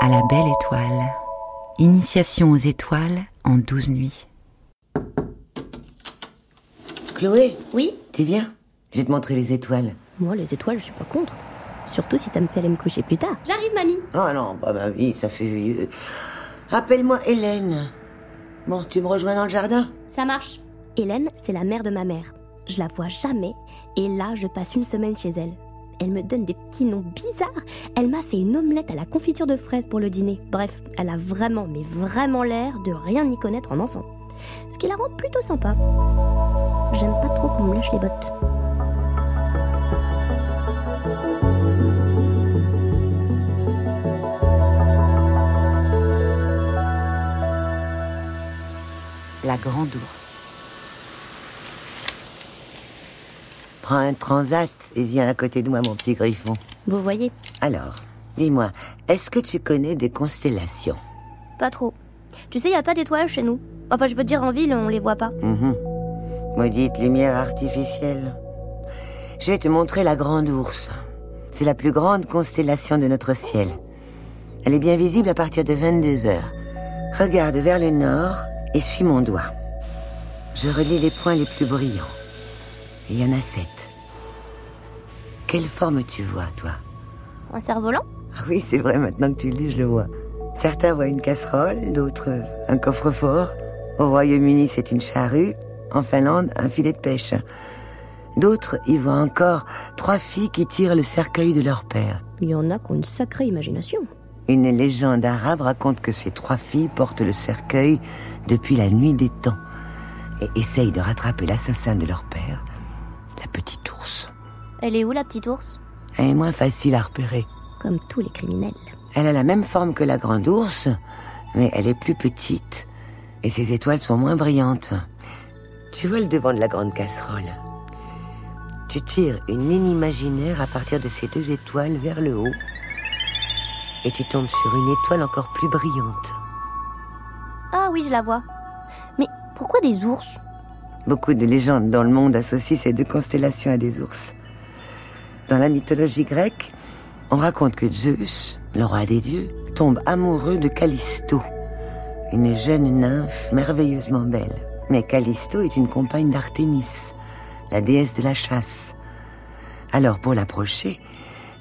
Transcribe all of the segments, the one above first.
à la belle étoile. Initiation aux étoiles en douze nuits. Chloé, Oui t'es bien? Je vais te montrer les étoiles. Moi, les étoiles, je suis pas contre. Surtout si ça me fait aller me coucher plus tard. J'arrive, mamie. Oh non, pas ma vie, ça fait vieux. Appelle-moi Hélène. Bon, tu me rejoins dans le jardin? Ça marche. Hélène, c'est la mère de ma mère. Je la vois jamais. Et là, je passe une semaine chez elle. Elle me donne des petits noms bizarres. Elle m'a fait une omelette à la confiture de fraises pour le dîner. Bref, elle a vraiment, mais vraiment l'air de rien y connaître en enfant. Ce qui la rend plutôt sympa. J'aime pas trop qu'on me lâche les bottes. La grande ours. Prends un transat et viens à côté de moi, mon petit griffon. Vous voyez, Alors, dis-moi, est-ce que tu connais des constellations? Pas trop. Tu sais, y a pas d'étoiles chez nous. Enfin, je veux dire, en ville, on les voit pas. Mhm. Maudite lumière artificielle. Je vais te montrer la grande ours. C'est la plus grande constellation de notre ciel. Elle est bien visible à partir de 22 heures. Regarde vers le nord et suis mon doigt. Je relis les points les plus brillants. Il y en a sept. Quelle forme tu vois, toi Un cerf-volant Ah oui, c'est vrai, maintenant que tu le dis, je le vois. Certains voient une casserole, d'autres un coffre-fort. Au Royaume-Uni, c'est une charrue. En Finlande, un filet de pêche. D'autres y voient encore trois filles qui tirent le cercueil de leur père. Il y en a qui ont une sacrée imagination. Une légende arabe raconte que ces trois filles portent le cercueil depuis la nuit des temps et essayent de rattraper l'assassin de leur père. Elle est où, la petite ours? Elle est moins facile à repérer. Comme tous les criminels. Elle a la même forme que la grande ours, mais elle est plus petite et ses étoiles sont moins brillantes. Tu vois le devant de la grande casserole Tu tires une ligne imaginaire à partir de ces deux étoiles vers le haut et tu tombes sur une étoile encore plus brillante. Ah oui, je la vois. Mais pourquoi des ours? Beaucoup de légendes dans le monde associent ces deux constellations à des ours. Dans la mythologie grecque, on raconte que Zeus, le roi des dieux, tombe amoureux de Callisto, une jeune nymphe merveilleusement belle. Mais Callisto est une compagne d'Artémis, la déesse de la chasse. Alors pour l'approcher,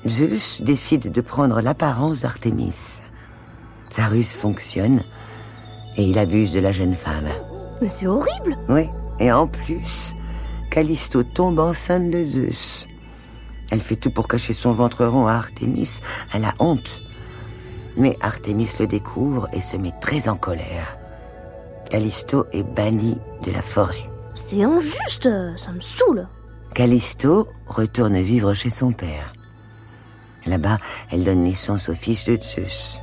Zeus décide de prendre l'apparence d'Artémis. Sa ruse fonctionne et il abuse de la jeune femme. Mais c'est horrible Oui, et en plus, Callisto tombe enceinte de Zeus. Elle fait tout pour cacher son ventre rond à Artémis. Elle a honte. Mais Artémis le découvre et se met très en colère. Callisto est banni de la forêt. C'est injuste, ça me saoule. Callisto retourne vivre chez son père. Là-bas, elle donne naissance au fils de Zeus.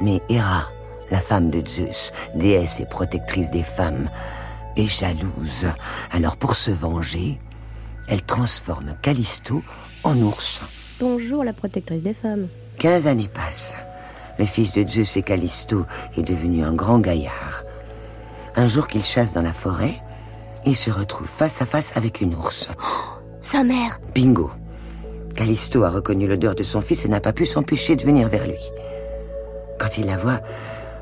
Mais Héra, la femme de Zeus, déesse et protectrice des femmes, est jalouse. Alors pour se venger, elle transforme Callisto en ours. Bonjour, la protectrice des femmes. Quinze années passent. Le fils de Zeus et Callisto est devenu un grand gaillard. Un jour qu'il chasse dans la forêt, il se retrouve face à face avec une ours. Sa mère Bingo. Callisto a reconnu l'odeur de son fils et n'a pas pu s'empêcher de venir vers lui. Quand il la voit,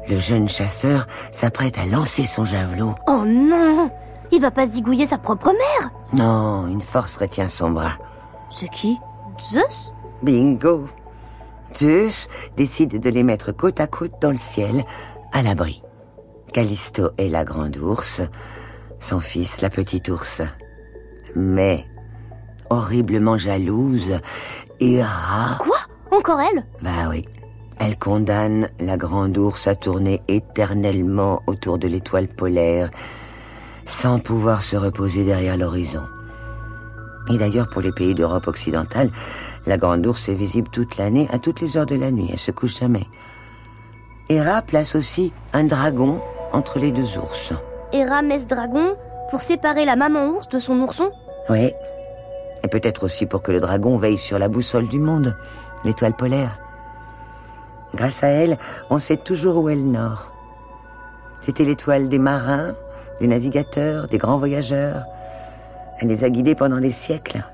le jeune chasseur s'apprête à lancer son javelot. Oh non Il va pas zigouiller sa propre mère Non, une force retient son bras. C'est qui? Zeus? Bingo. Zeus décide de les mettre côte à côte dans le ciel, à l'abri. Callisto est la grande ours, son fils la petite ours. Mais, horriblement jalouse, Héra... Quoi? Encore elle? Bah oui. Elle condamne la grande ours à tourner éternellement autour de l'étoile polaire, sans pouvoir se reposer derrière l'horizon. Et d'ailleurs, pour les pays d'Europe occidentale, la grande ours est visible toute l'année, à toutes les heures de la nuit. Elle se couche jamais. Héra place aussi un dragon entre les deux ours. Hera met ce dragon pour séparer la maman ours de son ourson? Oui. Et peut-être aussi pour que le dragon veille sur la boussole du monde, l'étoile polaire. Grâce à elle, on sait toujours où est le nord. C'était l'étoile des marins, des navigateurs, des grands voyageurs. Elle les a guidés pendant des siècles.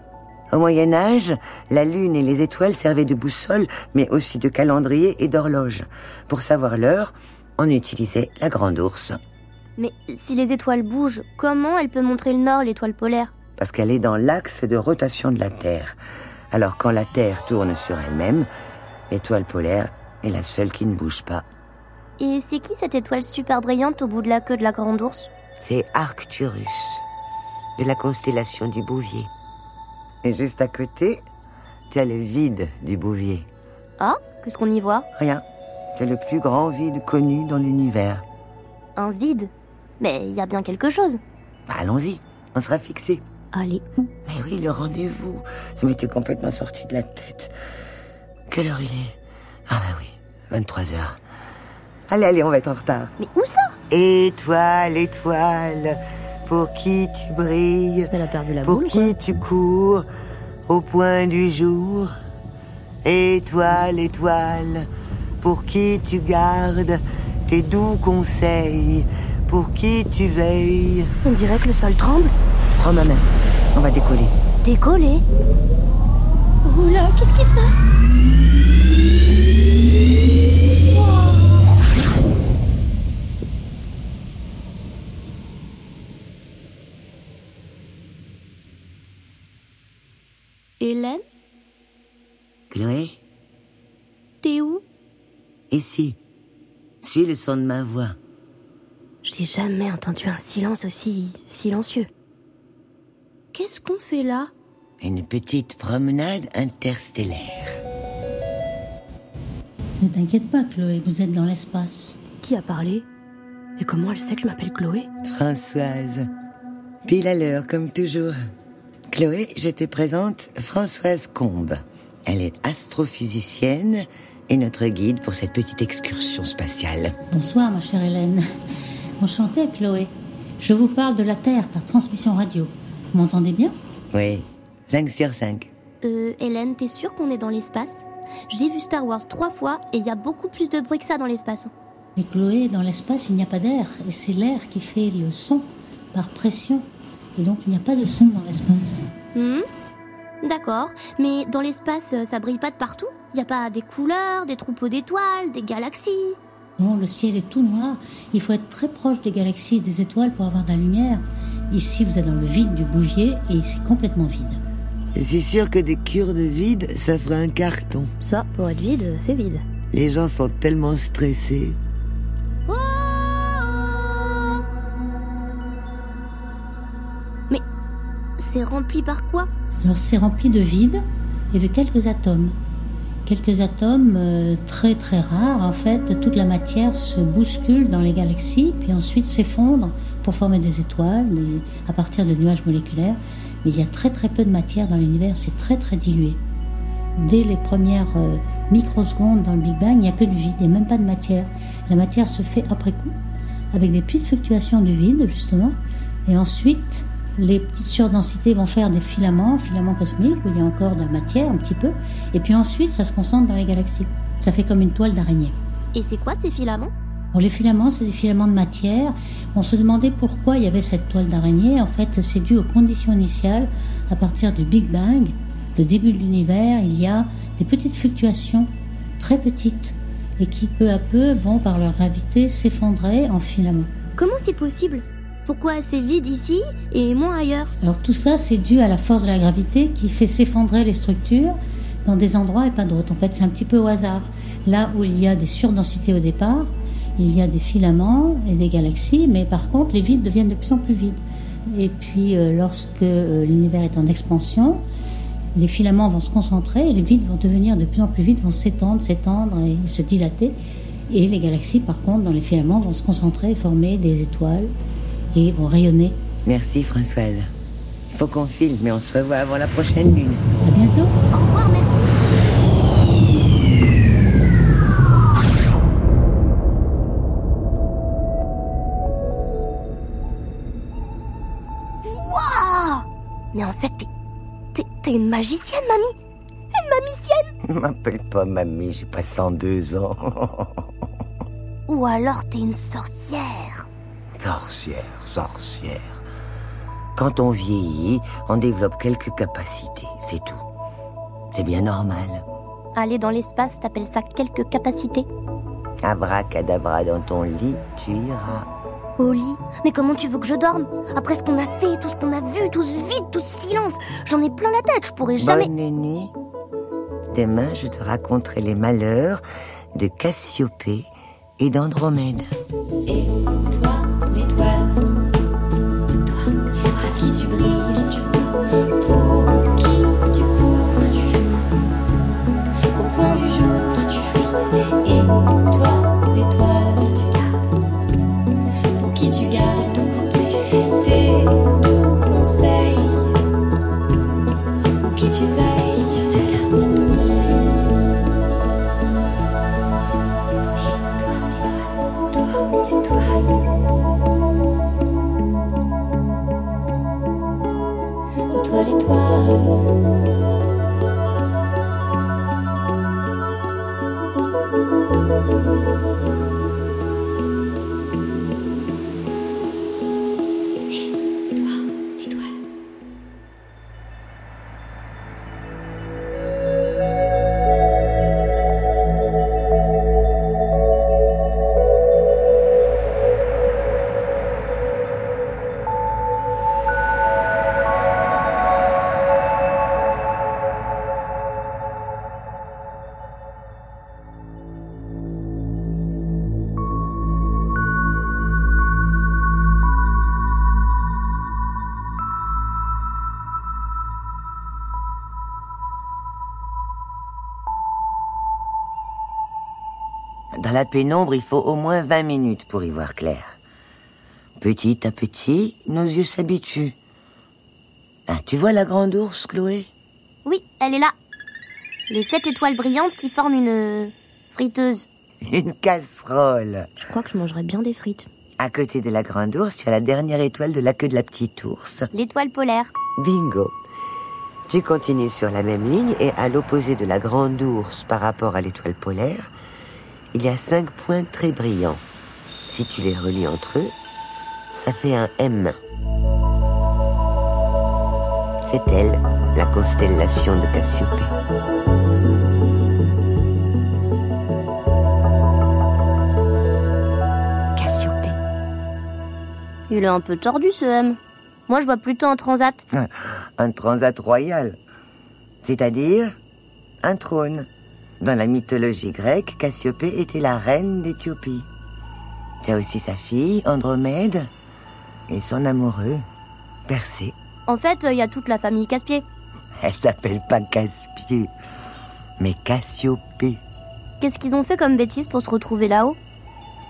Au Moyen Âge, la lune et les étoiles servaient de boussole, mais aussi de calendrier et d'horloge. Pour savoir l'heure, on utilisait la grande ours. Mais si les étoiles bougent, comment elle peut montrer le nord, l'étoile polaire? Parce qu'elle est dans l'axe de rotation de la Terre. Alors quand la Terre tourne sur elle-même, l'étoile polaire est la seule qui ne bouge pas. Et c'est qui cette étoile super brillante au bout de la queue de la grande ours C'est Arcturus, de la constellation du Bouvier. Et juste à côté, tu as le vide du Bouvier. Ah, qu'est-ce qu'on y voit? Rien. C'est le plus grand vide connu dans l'univers. Un vide? Mais il y a bien quelque chose. Bah, Allons-y, on sera fixé. Allez, où Mais oui, le rendez-vous. Ça m'était complètement sorti de la tête. Quelle heure il est? Ah bah oui, 23 heures. Allez, allez, on va être en retard. Mais où ça? Étoile, étoile, pour qui tu brilles, Elle a perdu la pour boule, qui tu cours, au point du jour. Étoile, étoile, pour qui tu gardes tes doux conseils, pour qui tu veilles? On dirait que le sol tremble. Prends ma main, on va décoller. Décoller? Oula, qu'est-ce qui se passe? Hélène, Chloé, t'es où? Ici, suis le son de ma voix. Je n'ai jamais entendu un silence aussi silencieux. Qu'est-ce qu'on fait là? Une petite promenade interstellaire. Ne t'inquiète pas, Chloé, vous êtes dans l'espace. Qui a parlé? Et comment elle sait que je m'appelle Chloé? Françoise. Pile à l'heure, comme toujours. Chloé, je te présente Françoise Combe. Elle est astrophysicienne et notre guide pour cette petite excursion spatiale. Bonsoir, ma chère Hélène. Enchantée, Chloé. Je vous parle de la Terre par transmission radio. Vous m'entendez bien? Oui, 5 sur 5. Euh, Hélène, t'es sûre qu'on est dans l'espace? J'ai vu Star Wars trois fois et il y a beaucoup plus de bruit que ça dans l'espace. Mais Chloé, dans l'espace, il n'y a pas d'air. Et c'est l'air qui fait le son par pression. Et donc, il n'y a pas de son dans l'espace. Hmm D'accord, mais dans l'espace, euh, ça brille pas de partout Il n'y a pas des couleurs, des troupeaux d'étoiles, des galaxies Non, le ciel est tout noir. Il faut être très proche des galaxies et des étoiles pour avoir de la lumière. Ici, vous êtes dans le vide du bouvier et c'est complètement vide. Je suis sûre que des cures de vide, ça ferait un carton. Ça, pour être vide, c'est vide. Les gens sont tellement stressés. Rempli par quoi Alors c'est rempli de vide et de quelques atomes. Quelques atomes euh, très très rares. En fait, toute la matière se bouscule dans les galaxies, puis ensuite s'effondre pour former des étoiles à partir de nuages moléculaires. Mais il y a très très peu de matière dans l'univers, c'est très très dilué. Dès les premières euh, microsecondes dans le Big Bang, il n'y a que du vide, il n'y a même pas de matière. La matière se fait après coup, avec des petites fluctuations du vide, justement. Et ensuite, les petites surdensités vont faire des filaments, filaments cosmiques, où il y a encore de la matière un petit peu. Et puis ensuite, ça se concentre dans les galaxies. Ça fait comme une toile d'araignée. Et c'est quoi ces filaments? Bon, les filaments, c'est des filaments de matière. On se demandait pourquoi il y avait cette toile d'araignée. En fait, c'est dû aux conditions initiales. À partir du Big Bang, le début de l'univers, il y a des petites fluctuations, très petites, et qui peu à peu vont, par leur gravité, s'effondrer en filaments. Comment c'est possible? Pourquoi c'est vide ici et moins ailleurs Alors tout cela, c'est dû à la force de la gravité qui fait s'effondrer les structures dans des endroits et pas d'autres. En fait, c'est un petit peu au hasard. Là où il y a des surdensités au départ, il y a des filaments et des galaxies, mais par contre, les vides deviennent de plus en plus vides. Et puis, euh, lorsque euh, l'univers est en expansion, les filaments vont se concentrer et les vides vont devenir de plus en plus vides, vont s'étendre, s'étendre et se dilater. Et les galaxies, par contre, dans les filaments, vont se concentrer et former des étoiles vont rayonner. Merci Françoise. Il faut qu'on filme, mais on se revoit avant la prochaine lune. À bientôt. Au revoir, merci. Waouh Mais en fait, t'es, t'es, une magicienne, mamie Une mamicienne Ne m'appelle pas mamie, j'ai pas 102 ans. Ou alors t'es une sorcière sorcière, sorcière. Quand on vieillit, on développe quelques capacités, c'est tout. C'est bien normal. Aller dans l'espace, t'appelles ça quelques capacités Abracadabra dans ton lit, tu iras. Au lit? Mais comment tu veux que je dorme? Après ce qu'on a fait, tout ce qu'on a vu, tout ce vide, tout ce silence, j'en ai plein la tête, je pourrais jamais... Bonne nuit. Demain, je te raconterai les malheurs de Cassiopée et d'Andromède. Et toi, Et la pénombre, il faut au moins 20 minutes pour y voir clair. Petit à petit, nos yeux s'habituent. Ah, tu vois la grande ours, Chloé? Oui, elle est là. Les sept étoiles brillantes qui forment une... euh, friteuse. Une casserole. Je crois que je mangerais bien des frites. À côté de la grande ours, tu as la dernière étoile de la queue de la petite ours. L'étoile polaire. Bingo. Tu continues sur la même ligne et à l'opposé de la grande ours par rapport à l'étoile polaire, il y a cinq points très brillants. Si tu les relis entre eux, ça fait un M. C'est elle, la constellation de Cassiopée. Cassiopée. Il est un peu tordu ce M. Moi je vois plutôt un transat. Un transat royal. C'est-à-dire un trône. Dans la mythologie grecque, Cassiopée était la reine d'Éthiopie. Tu as aussi sa fille, Andromède, et son amoureux, Persée. En fait, il y a toute la famille Casse-Pied. Elle s'appelle pas Casse-Pied, mais Cassiopée. Qu'est-ce qu'ils ont fait comme bêtise pour se retrouver là-haut?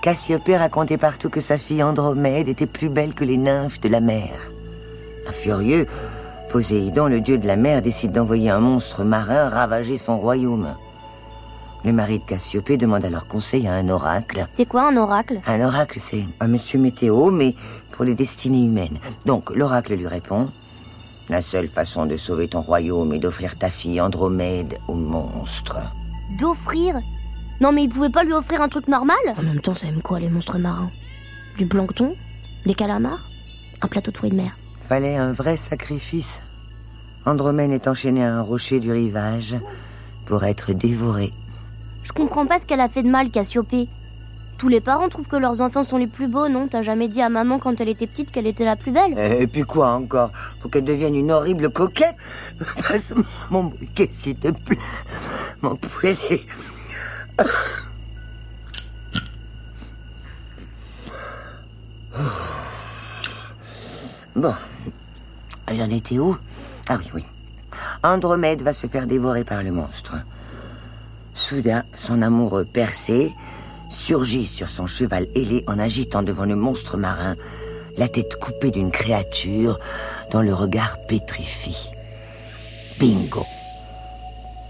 Cassiopée racontait partout que sa fille Andromède était plus belle que les nymphes de la mer. Un furieux, Poséidon, le dieu de la mer, décide d'envoyer un monstre marin ravager son royaume. Le mari de Cassiopée demande alors conseil à un oracle. C'est quoi un oracle? Un oracle, c'est un monsieur météo, mais pour les destinées humaines. Donc, l'oracle lui répond La seule façon de sauver ton royaume est d'offrir ta fille Andromède au monstre. D'offrir? Non mais il pouvait pas lui offrir un truc normal? En même temps, ça aime quoi les monstres marins? Du plancton? Des calamars? Un plateau de fruits de mer? Fallait un vrai sacrifice. Andromède est enchaîné à un rocher du rivage pour être dévoré. Je comprends pas ce qu'elle a fait de mal, Cassiopée. Tous les parents trouvent que leurs enfants sont les plus beaux, non? T'as jamais dit à maman quand elle était petite qu'elle était la plus belle? Et puis quoi encore? Pour qu'elle devienne une horrible coquette? Passe mon briquet, s'il te plaît. Mon poulet. Bon. J'en étais où? Ah oui, oui. Andromède va se faire dévorer par le monstre. Soudain, son amoureux Persée surgit sur son cheval ailé en agitant devant le monstre marin la tête coupée d'une créature dont le regard pétrifie. Bingo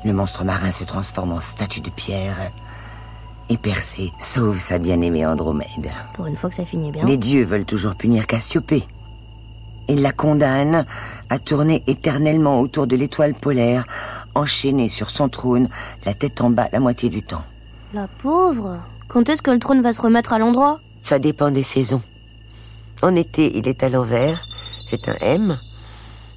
Le monstre marin se transforme en statue de pierre et Persée sauve sa bien-aimée Andromède. Pour une fois que ça finit bien. Les dieux veulent toujours punir Cassiopée. Ils la condamnent à tourner éternellement autour de l'étoile polaire, enchaînée sur son trône, la tête en bas la moitié du temps. La pauvre Quand est-ce que le trône va se remettre à l'endroit? Ça dépend des saisons. En été, il est à l'envers. c'est un M.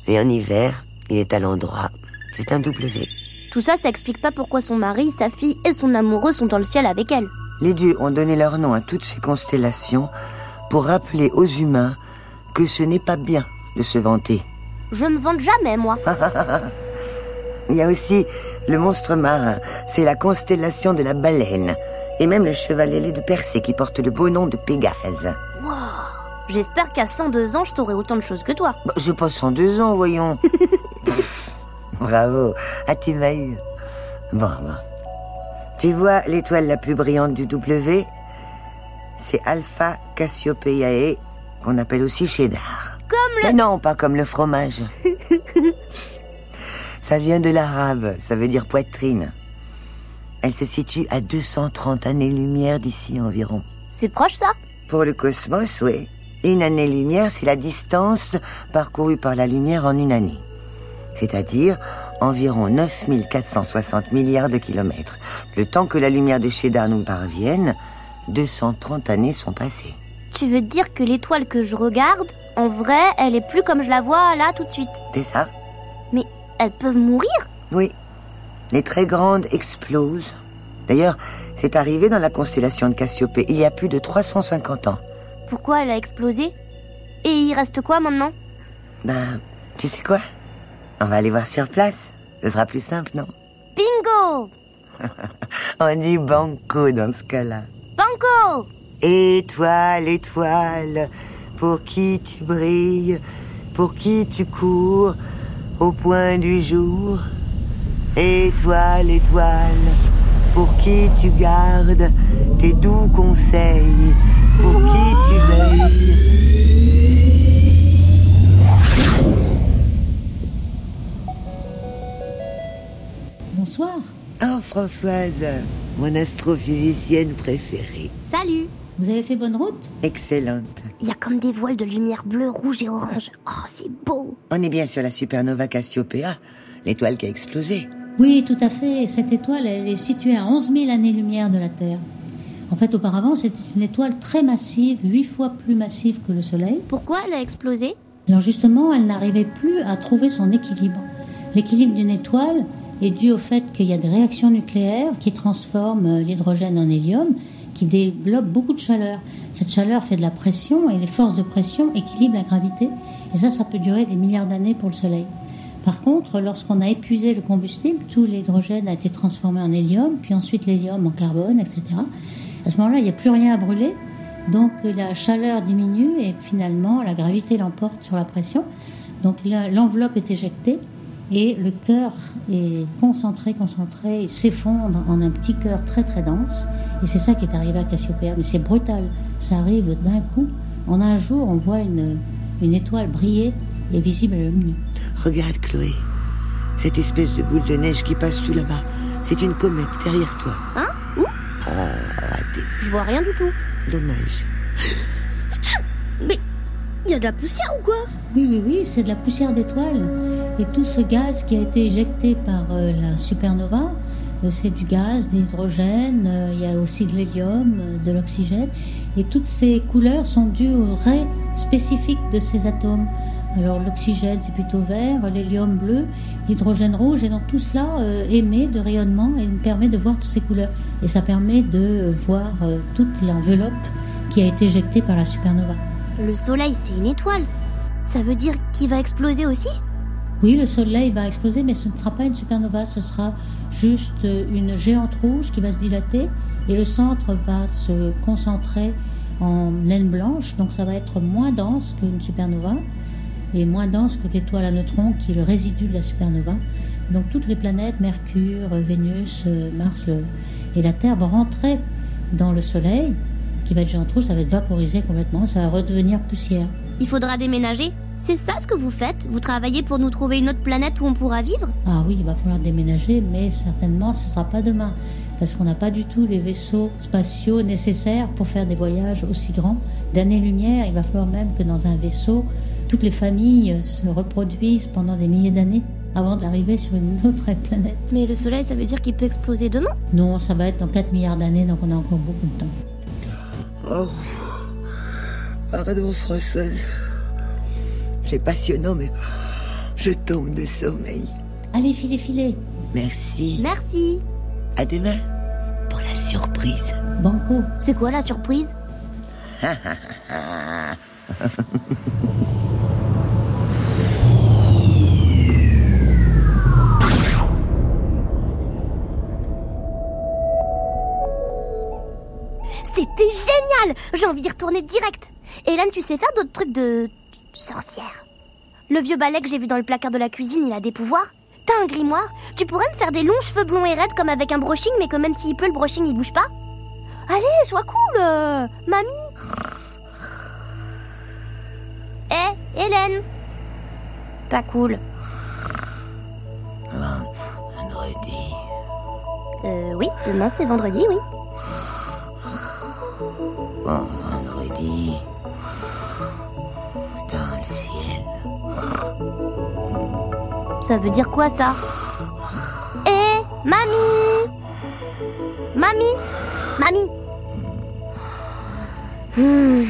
Et en hiver, il est à l'endroit, c'est un W. Tout ça, ça explique pas pourquoi son mari, sa fille et son amoureux sont dans le ciel avec elle. Les dieux ont donné leur nom à toutes ces constellations pour rappeler aux humains que ce n'est pas bien de se vanter. Je me vante jamais, moi. Il y a aussi le monstre marin, c'est la constellation de la baleine. Et même le cheval ailé de Persée qui porte le beau nom de Pégase. J'espère qu'à 102 ans, je t'aurai autant de choses que toi. Bah, je passe en deux ans, voyons. Pff, Bravo, ah m'as eu. Bon, bon. Tu vois l'étoile la plus brillante du W? C'est Alpha Cassiopeiae, qu'on appelle aussi cheddar. Comme le... Mais non, pas comme le fromage. ça vient de l'arabe, ça veut dire poitrine. Elle se situe à 230 années-lumière d'ici environ. C'est proche, ça? Pour le cosmos, oui. Une année-lumière, c'est la distance parcourue par la lumière en une année. C'est-à-dire environ 9460 milliards de kilomètres. Le temps que la lumière de Cheddar nous parvienne, 230 années sont passées. Tu veux dire que l'étoile que je regarde, en vrai, elle est plus comme je la vois là tout de suite? C'est ça elles peuvent mourir Oui. Les très grandes explosent. D'ailleurs, c'est arrivé dans la constellation de Cassiopée il y a plus de 350 ans. Pourquoi elle a explosé? Et il reste quoi maintenant? Ben, tu sais quoi? On va aller voir sur place. Ce sera plus simple, non? Bingo On dit banco dans ce cas-là. Banco Étoile, étoile, pour qui tu brilles, pour qui tu cours, au point du jour. Étoile, étoile, pour qui tu gardes tes doux conseils, pour qui tu veilles? Bonsoir. Oh, Françoise, mon astrophysicienne préférée. Salut Vous avez fait bonne route Excellente. Il y a comme des voiles de lumière bleue, rouge et orange. Oh, c'est beau On est bien sur la supernova Cassiopea, l'étoile qui a explosé. Oui, tout à fait. Cette étoile, elle est située à 11 000 années-lumière de la Terre. En fait, auparavant, c'était une étoile très massive, huit fois plus massive que le Soleil. Pourquoi elle a explosé? Alors justement, elle n'arrivait plus à trouver son équilibre. L'équilibre d'une étoile est dû au fait qu'il y a des réactions nucléaires qui transforment euh, l'hydrogène en hélium, qui développent beaucoup de chaleur. Cette chaleur fait de la pression et les forces de pression équilibrent la gravité. Et ça, ça peut durer des milliards d'années pour le Soleil. Par contre, lorsqu'on a épuisé le combustible, tout l'hydrogène a été transformé en hélium, puis ensuite l'hélium en carbone, etc. À ce moment-là, il n'y a plus rien à brûler. Donc la chaleur diminue et finalement la gravité l'emporte sur la pression. Donc l'enveloppe est éjectée et le cœur est concentré, concentré, s'effondre en un petit cœur très très dense. Et c'est ça qui est arrivé à Cassiopéa. Mais c'est brutal. Ça arrive d'un coup. En un jour, on voit une, une étoile briller et visible à l'œil nu. Regarde, Chloé. Cette espèce de boule de neige qui passe tout là-bas. C'est une comète derrière toi. Hein? Où? Oh, raté. Je vois rien du tout. Dommage. Mais il y a de la poussière ou quoi? Oui, oui, oui, c'est de la poussière d'étoiles. Et tout ce gaz qui a été éjecté par euh, la supernova, euh, c'est du gaz, de l'hydrogène, euh, il y a aussi de l'hélium, de l'oxygène. Et toutes ces couleurs sont dues aux raies spécifiques de ces atomes. Alors l'oxygène, c'est plutôt vert, l'hélium bleu, l'hydrogène rouge. Et donc tout cela émet de rayonnement et nous permet de voir toutes ces couleurs. Et ça permet de voir toute l'enveloppe qui a été éjectée par la supernova. Le soleil, c'est une étoile. Ça veut dire qu'il va exploser aussi? Oui, le Soleil va exploser, mais ce ne sera pas une supernova, ce sera juste euh, une géante rouge qui va se dilater et le centre va se concentrer en naine blanche, donc ça va être moins dense qu'une supernova et moins dense que l'étoile à neutrons qui est le résidu de la supernova. Donc toutes les planètes, Mercure, Vénus, euh, Mars et la Terre vont rentrer dans le Soleil qui va être géante rouge, ça va être vaporisé complètement, ça va redevenir poussière. Il faudra déménager? C'est ça ce que vous faites? Vous travaillez pour nous trouver une autre planète où on pourra vivre? Ah oui, il va falloir déménager, mais certainement ce ne sera pas demain, parce qu'on n'a pas du tout les vaisseaux spatiaux nécessaires pour faire des voyages aussi grands. D'années-lumière, il va falloir même que dans un vaisseau, toutes les familles se reproduisent pendant des milliers d'années avant d'arriver sur une autre planète. Mais le soleil, ça veut dire qu'il peut exploser demain? Non, ça va être dans 4 milliards d'années, donc on a encore beaucoup de temps. Oh. Pardon, Françoise. C'est passionnant, mais je tombe de sommeil. Allez, filez, filez. Merci. Merci. À demain pour la surprise. Banco. C'est quoi la surprise? C'était génial J'ai envie d'y retourner direct. Hélène, tu sais faire d'autres trucs de sorcière Le vieux balai que j'ai vu dans le placard de la cuisine, il a des pouvoirs T'as un grimoire Tu pourrais me faire des longs cheveux blonds et raides comme avec un brushing, mais que même s'il pleut, le brushing il bouge pas Allez, sois cool euh, Mamie Eh, Hélène Pas cool. Vendredi. Euh, oui, demain c'est vendredi, oui. Bon, vendredi. Ça veut dire quoi ça Eh, mamie Mamie Mamie Hmm.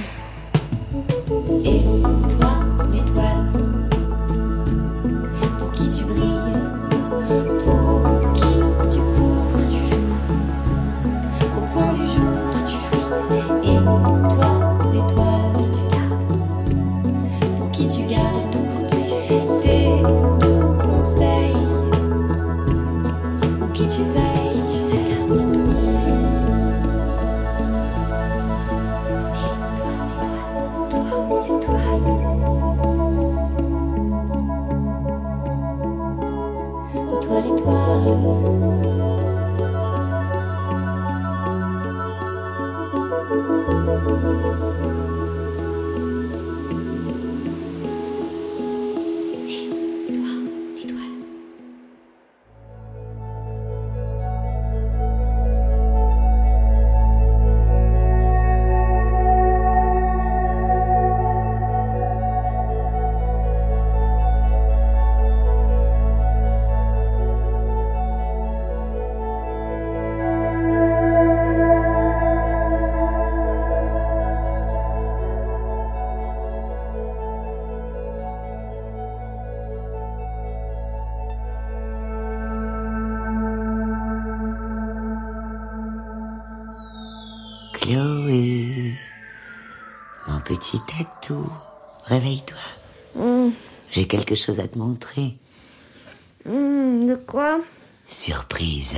Quelque chose à te montrer. de quoi? Surprise.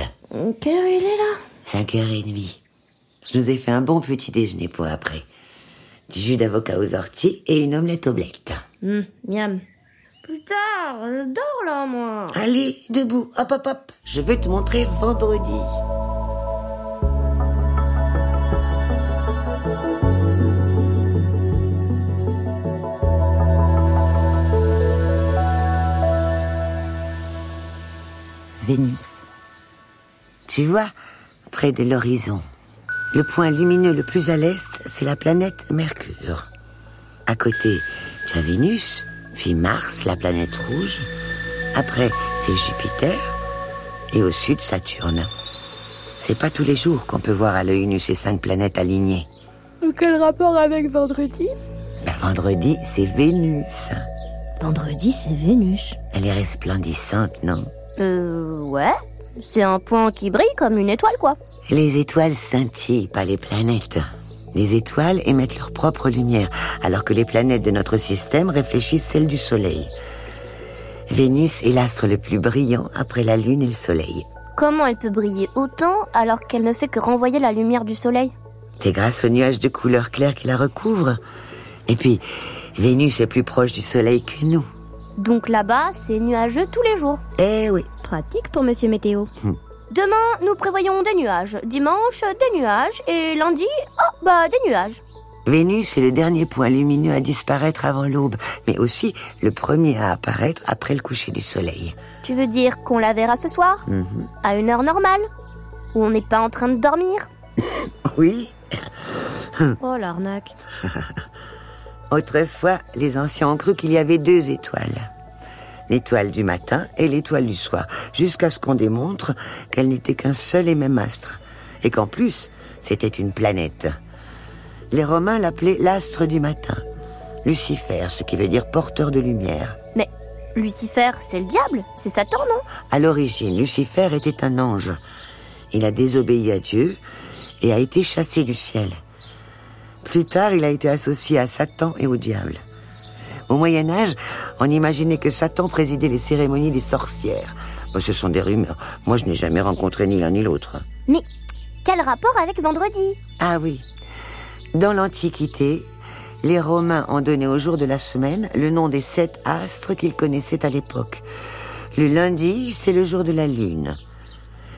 Quelle heure il est là 5h30. Je nous ai fait un bon petit déjeuner pour après. Du jus d'avocat aux orties et une omelette au blette. miam. Plus tard, je dors là, moi. Allez, debout, hop hop hop. Je veux te montrer vendredi. Vénus. Tu vois, près de l'horizon, le point lumineux le plus à l'est, c'est la planète Mercure. À côté, tu as Vénus, puis Mars, la planète rouge. Après, c'est Jupiter. Et au sud, Saturne. C'est pas tous les jours qu'on peut voir à l'œil nu ces cinq planètes alignées. Quel rapport avec vendredi? Ben, vendredi, c'est Vénus. Vendredi, c'est Vénus. Elle est resplendissante, non? Euh, ouais. C'est un point qui brille comme une étoile, quoi. Les étoiles scintillent, pas les planètes. Les étoiles émettent leur propre lumière, alors que les planètes de notre système réfléchissent celle du Soleil. Vénus est l'astre le plus brillant après la Lune et le Soleil. Comment elle peut briller autant alors qu'elle ne fait que renvoyer la lumière du soleil? C'est grâce aux nuages de couleur claire qui la recouvrent. Et puis, Vénus est plus proche du Soleil que nous. Donc là-bas, c'est nuageux tous les jours. Eh oui, Pratique pour Monsieur Météo. Hmm. Demain, nous prévoyons des nuages. Dimanche, des nuages. Et lundi, oh, bah, des nuages. Vénus est le dernier point lumineux à disparaître avant l'aube, mais aussi le premier à apparaître après le coucher du Soleil. Tu veux dire qu'on la verra ce soir Mhm. À une heure normale Où on n'est pas en train de dormir Oui, Oh, l'arnaque. Autrefois, les anciens ont cru qu'il y avait deux étoiles. L'étoile du matin et l'étoile du soir, jusqu'à ce qu'on démontre qu'elle n'était qu'un seul et même astre, et qu'en plus, c'était une planète. Les Romains l'appelaient l'astre du matin, Lucifer, ce qui veut dire porteur de lumière. Mais Lucifer, c'est le diable, c'est Satan, non? À l'origine, Lucifer était un ange. Il a désobéi à Dieu et a été chassé du ciel. Plus tard, il a été associé à Satan et au diable. Au Moyen Âge, on imaginait que Satan présidait les cérémonies des sorcières. Ce sont des rumeurs. Moi, je n'ai jamais rencontré ni l'un ni l'autre. Mais quel rapport avec vendredi? Ah oui. Dans l'Antiquité, les Romains ont donné au jour de la semaine le nom des sept astres qu'ils connaissaient à l'époque. Le lundi, c'est le jour de la lune.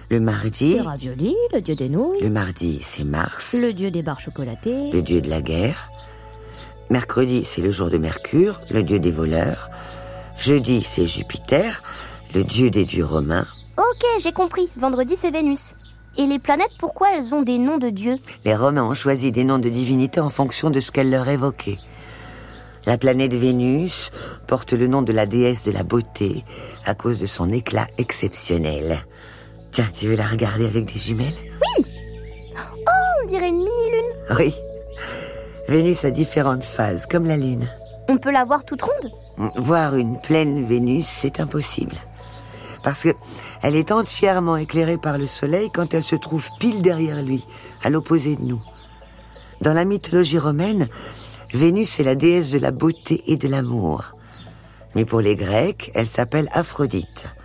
Le mardi, C'est Ravioli, le dieu des nouilles, le mardi, c'est Mars, le dieu des barres chocolatées. le dieu de la guerre. Mercredi, c'est le jour de Mercure, le dieu des voleurs. Jeudi, c'est Jupiter, le dieu des dieux romains. Ok, j'ai compris. Vendredi, c'est Vénus. Et les planètes, pourquoi elles ont des noms de dieux? Les Romains ont choisi des noms de divinités en fonction de ce qu'elles leur évoquaient. La planète Vénus porte le nom de la déesse de la beauté à cause de son éclat exceptionnel. Tiens, tu veux la regarder avec des jumelles On dirait une mini-lune. Oui. Vénus a différentes phases, comme la Lune. On peut la voir toute ronde Voir une pleine Vénus, c'est impossible. Parce que elle est entièrement éclairée par le soleil quand elle se trouve pile derrière lui, à l'opposé de nous. Dans la mythologie romaine, Vénus est la déesse de la beauté et de l'amour. Mais pour les Grecs, elle s'appelle Aphrodite.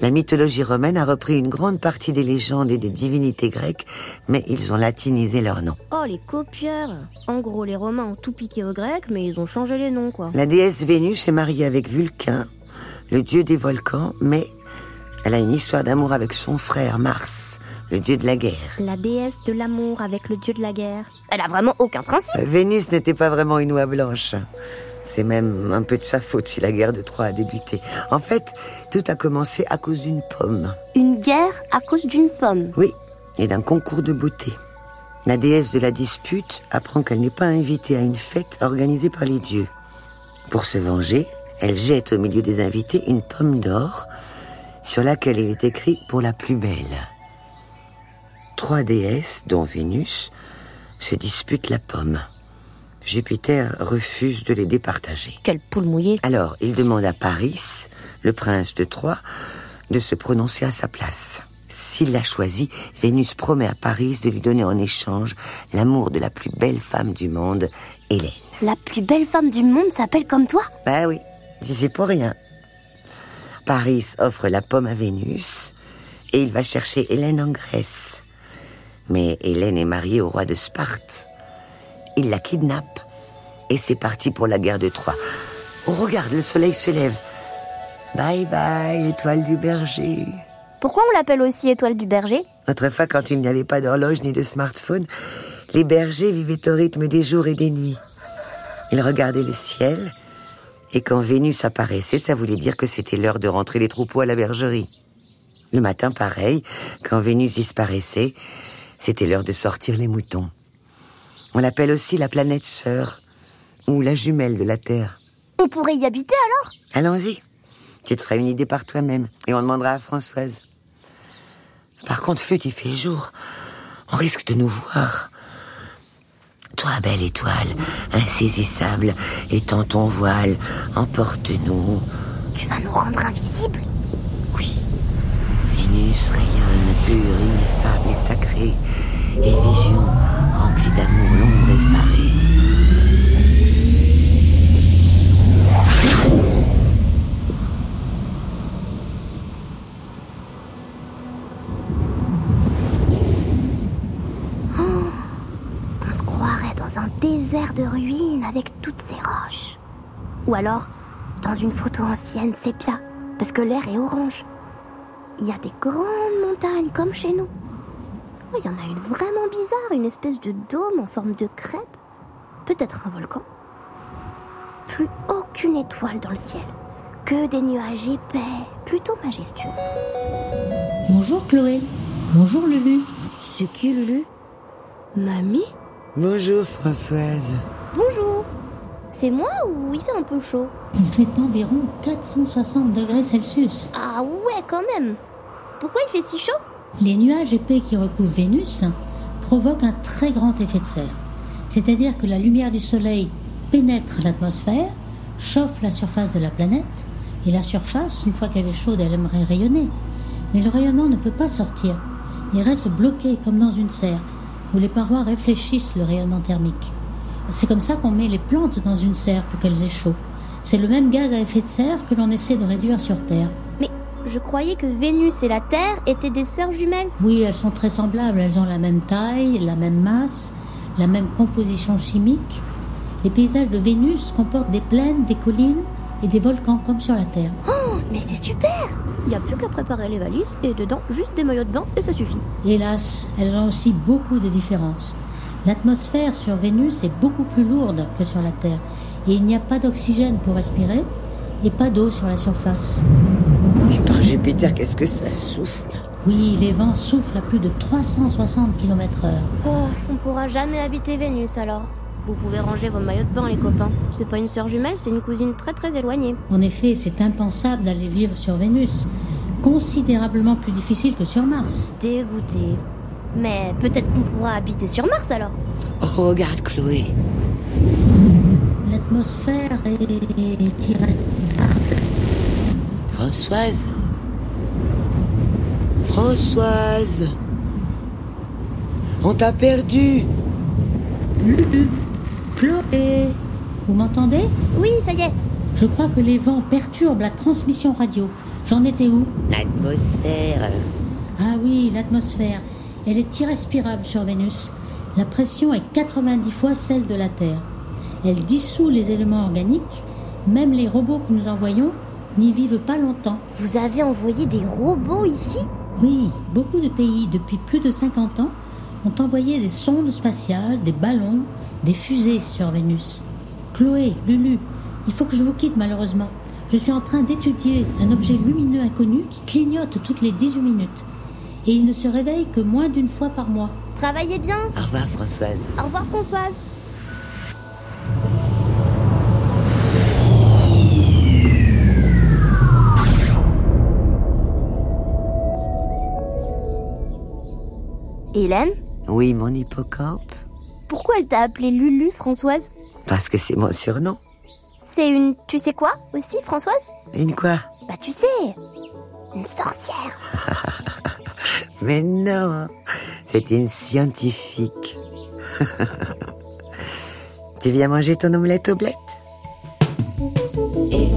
La mythologie romaine a repris une grande partie des légendes et des divinités grecques, mais ils ont latinisé leurs noms. Oh, les copieurs En gros, les Romains ont tout piqué aux Grecs, mais ils ont changé les noms, quoi. La déesse Vénus est mariée avec Vulcain, le dieu des volcans, mais elle a une histoire d'amour avec son frère Mars, le dieu de la guerre. La déesse de l'amour avec le dieu de la guerre. Elle a vraiment aucun principe. Vénus n'était pas vraiment une oie blanche. C'est même un peu de sa faute si la guerre de Troie a débuté. En fait, tout a commencé à cause d'une pomme. Une guerre à cause d'une pomme. Oui, et d'un concours de beauté. La déesse de la dispute apprend qu'elle n'est pas invitée à une fête organisée par les dieux. Pour se venger, elle jette au milieu des invités une pomme d'or sur laquelle il est écrit pour la plus belle. Trois déesses, dont Vénus, se disputent la pomme. Jupiter refuse de les départager. Quelle poule mouillée. Alors, il demande à Paris, le prince de Troie, de se prononcer à sa place. S'il l'a choisi, Vénus promet à Paris de lui donner en échange l'amour de la plus belle femme du monde, Hélène. La plus belle femme du monde s'appelle comme toi? Bah oui, j'y pour rien. Paris offre la pomme à Vénus et il va chercher Hélène en Grèce. Mais Hélène est mariée au roi de Sparte. Il la kidnappe et c'est parti pour la guerre de Troie. Oh, regarde, le soleil se lève. Bye bye, étoile du berger. Pourquoi on l'appelle aussi étoile du berger? Autrefois, quand il n'y avait pas d'horloge ni de smartphone, les bergers vivaient au rythme des jours et des nuits. Ils regardaient le ciel, et quand Vénus apparaissait, ça voulait dire que c'était l'heure de rentrer les troupeaux à la bergerie. Le matin, pareil, quand Vénus disparaissait, c'était l'heure de sortir les moutons. On l'appelle aussi la planète sœur, ou la jumelle de la Terre. On pourrait y habiter alors? Allons-y. Tu te feras une idée par toi-même, et on demandera à Françoise. Par contre, flûte, il fait jour. On risque de nous voir. Toi, belle étoile, insaisissable, étends ton voile, emporte-nous. Tu vas nous rendre invisibles? Oui. Vénus rayonne, pure, ineffable et sacrée, et vision remplie d'amour, dans un désert de ruines avec toutes ces roches. Ou alors, dans une photo ancienne sépia, parce que l'air est orange. Il y a des grandes montagnes comme chez nous. Oh, Il y en a une vraiment bizarre, une espèce de dôme en forme de crêpe. Peut-être un volcan. Plus aucune étoile dans le ciel. Que des nuages épais, plutôt majestueux. Bonjour Chloé. Bonjour Lulu. C'est qui, Lulu? Mamie? Bonjour, Françoise. Bonjour C'est moi ou il fait un peu chaud Il fait environ 460 degrés Celsius. Ah ouais, quand même Pourquoi il fait si chaud Les nuages épais qui recouvrent Vénus provoquent un très grand effet de serre. C'est-à-dire que la lumière du soleil pénètre l'atmosphère, chauffe la surface de la planète, et la surface, une fois qu'elle est chaude, elle aimerait rayonner. Mais le rayonnement ne peut pas sortir. Il reste bloqué comme dans une serre, où les parois réfléchissent le rayonnement thermique. C'est comme ça qu'on met les plantes dans une serre pour qu'elles aient chaud. C'est le même gaz à effet de serre que l'on essaie de réduire sur Terre. Mais je croyais que Vénus et la Terre étaient des sœurs jumelles. Oui, elles sont très semblables. Elles ont la même taille, la même masse, la même composition chimique. Les paysages de Vénus comportent des plaines, des collines et des volcans comme sur la Terre. Oh, mais c'est super Il n'y a plus qu'à préparer les valises et dedans juste des maillots de bain et ça suffit. Hélas, elles ont aussi beaucoup de différences. L'atmosphère sur Vénus est beaucoup plus lourde que sur la Terre et il n'y a pas d'oxygène pour respirer et pas d'eau sur la surface. Mais par Jupiter, qu'est-ce que ça souffle? Oui, les vents soufflent à plus de 360 km/h. Oh, on pourra jamais habiter Vénus alors. Vous pouvez ranger vos maillots de bain, les copains. C'est pas une sœur jumelle, c'est une cousine très très éloignée. En effet, c'est impensable d'aller vivre sur Vénus. Considérablement plus difficile que sur Mars. Dégoûté. Mais peut-être qu'on pourra habiter sur Mars alors. Oh, regarde Chloé. L'atmosphère est tirée. Françoise Françoise On t'a perdu Chloé Vous m'entendez? Oui, ça y est. Je crois que les vents perturbent la transmission radio. J'en étais où? L'atmosphère. Ah oui, l'atmosphère. Elle est irrespirable sur Vénus. La pression est 90 fois celle de la Terre. Elle dissout les éléments organiques. Même les robots que nous envoyons n'y vivent pas longtemps. Vous avez envoyé des robots ici? Oui, beaucoup de pays, depuis plus de 50 ans, ont envoyé des sondes spatiales, des ballons, des fusées sur Vénus. Chloé, Lulu, il faut que je vous quitte malheureusement. Je suis en train d'étudier un objet lumineux inconnu qui clignote toutes les 18 minutes. Et il ne se réveille que moins d'une fois par mois. Travaillez bien. Au revoir Françoise. Au revoir Françoise. Hélène, Oui, mon hippocampe. Pourquoi elle t'a appelée Lulu, Françoise Parce que c'est mon surnom. C'est une... Tu sais quoi aussi, Françoise Une quoi Bah tu sais, une sorcière. Mais non, c'est une scientifique. tu viens manger ton omelette au bled Et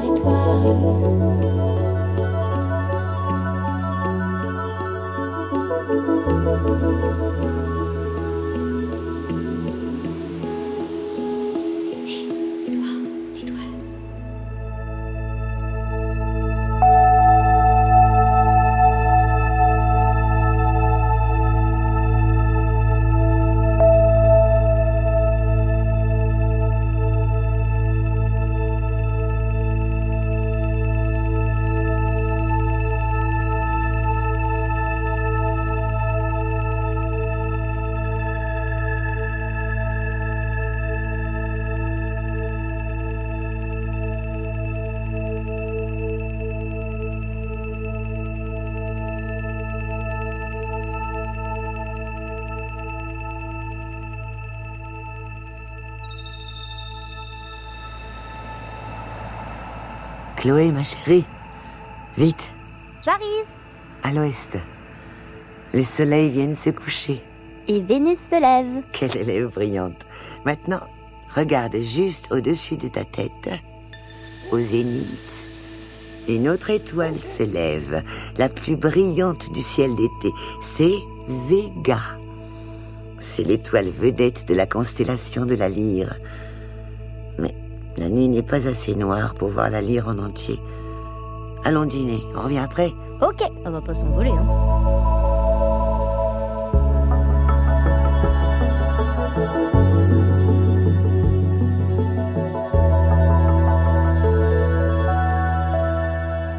l'étoile. Chloé, ma chérie. Vite, J'arrive. à l'ouest. Les soleils viennent se coucher. Et Vénus se lève. Quelle élève brillante. Maintenant, regarde juste au-dessus de ta tête, au zénith. Une autre étoile se lève, la plus brillante du ciel d'été. C'est Vega. C'est l'étoile vedette de la constellation de la lyre. La nuit n'est pas assez noire pour voir la lire en entier. Allons dîner, on revient après. Ok, on va pas s'envoler. Hein.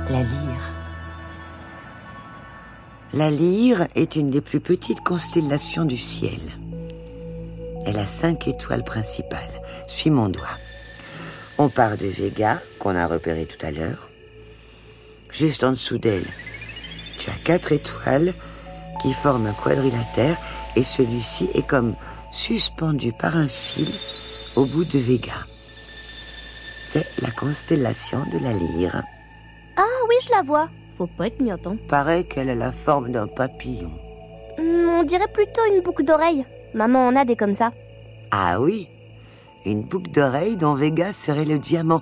La lyre. La lyre est une des plus petites constellations du ciel. Elle a cinq étoiles principales. Suis mon doigt. On part de Vega, qu'on a repéré tout à l'heure. Juste en dessous d'elle, tu as quatre étoiles qui forment un quadrilatère et celui-ci est comme suspendu par un fil au bout de Vega. C'est la constellation de la lyre. Ah oui, je la vois. Faut pas être hein. Paraît qu'elle a la forme d'un papillon. Hmm, on dirait plutôt une boucle d'oreille. Maman en a des comme ça. Ah oui, une boucle d'oreille dont Vega serait le diamant.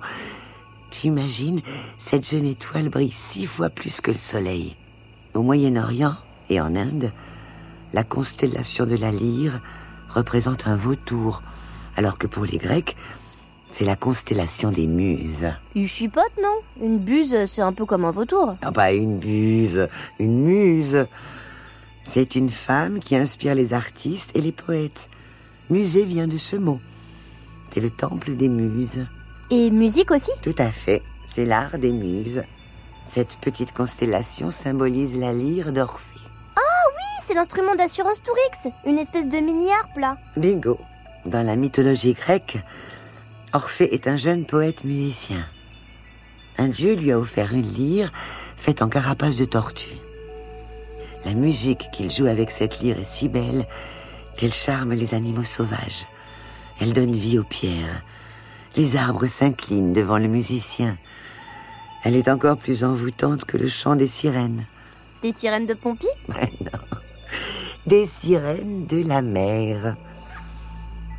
T'imagines, cette jeune étoile brille six fois plus que le soleil. Au Moyen-Orient et en Inde, la constellation de la lyre représente un vautour, alors que pour les Grecs, c'est la constellation des muses. Il chipote, non? Une buse, c'est un peu comme un vautour. Ah bah une buse, une muse. C'est une femme qui inspire les artistes et les poètes. Musée vient de ce mot. C'est le temple des muses. Et musique aussi Tout à fait, c'est l'art des muses. Cette petite constellation symbolise la lyre d'Orphée. Oui, c'est l'instrument d'assurance Tourix. Une espèce de mini-harpe, là. Bingo. Dans la mythologie grecque, Orphée est un jeune poète musicien. Un dieu lui a offert une lyre faite en carapace de tortue. La musique qu'il joue avec cette lyre est si belle qu'elle charme les animaux sauvages. Elle donne vie aux pierres. Les arbres s'inclinent devant le musicien. Elle est encore plus envoûtante que le chant des sirènes. Des sirènes de pompiers Mais non. Des sirènes de la mer.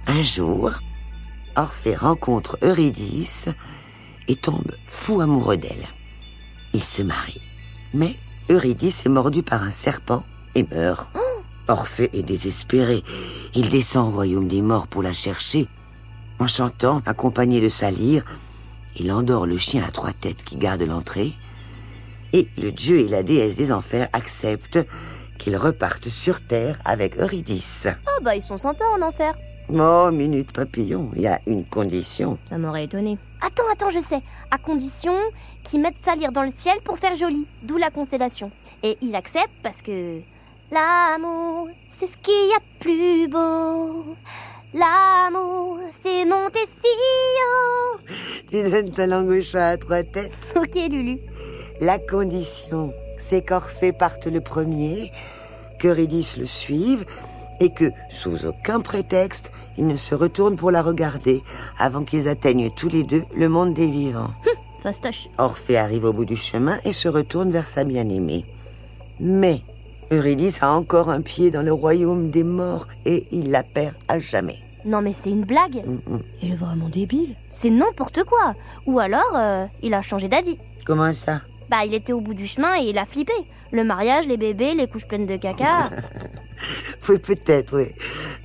Un jour, Orphée rencontre Eurydice et tombe fou amoureux d'elle. Ils se marient. Mais Eurydice est mordue par un serpent et meurt. Orphée est désespéré. Il descend au royaume des morts pour la chercher. En chantant, accompagné de sa lyre, il endort le chien à trois têtes qui garde l'entrée. Et le dieu et la déesse des enfers acceptent qu'ils repartent sur terre avec Eurydice. Ah bah, ils sont sympas en enfer. Oh, minute papillon, il y a une condition. Ça m'aurait étonné. Attends, attends, je sais. À condition qu'ils mettent sa lyre dans le ciel pour faire joli. D'où la constellation. Et il accepte parce que... L'amour, c'est ce qu'il y a de plus beau. L'amour, c'est monter si haut. Tu donnes ta langue au chat à trois têtes. Ok, Lulu. La condition, c'est qu'Orphée parte le premier, qu'Eurydice le suive, et que, sous aucun prétexte, il ne se retourne pour la regarder avant qu'ils atteignent tous les deux le monde des vivants. Fastoche. Orphée arrive au bout du chemin et se retourne vers sa bien-aimée. Mais Eurydice a encore un pied dans le royaume des morts et il la perd à jamais. Non mais c'est une blague. Mm, mm. Il est vraiment débile. C'est n'importe quoi. Ou alors, euh, il a changé d'avis. Comment ça? Bah, il était au bout du chemin et il a flippé. Le mariage, les bébés, les couches pleines de caca. Oui, peut-être, oui.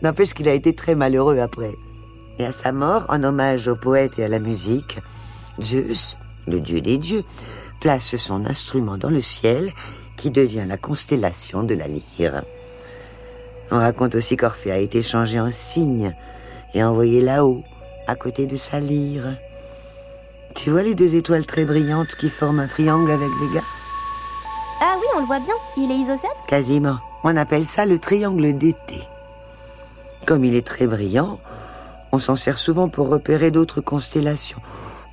N'empêche qu'il a été très malheureux après. Et à sa mort, en hommage au poète et à la musique, Zeus, le dieu des dieux, place son instrument dans le ciel qui devient la constellation de la lyre. On raconte aussi qu'Orphée a été changé en cygne et envoyé là-haut, à côté de sa lyre. Tu vois les deux étoiles très brillantes qui forment un triangle avec Vega ah oui, on le voit bien. Il est isocèle Quasiment. On appelle ça le triangle d'été. Comme il est très brillant, on s'en sert souvent pour repérer d'autres constellations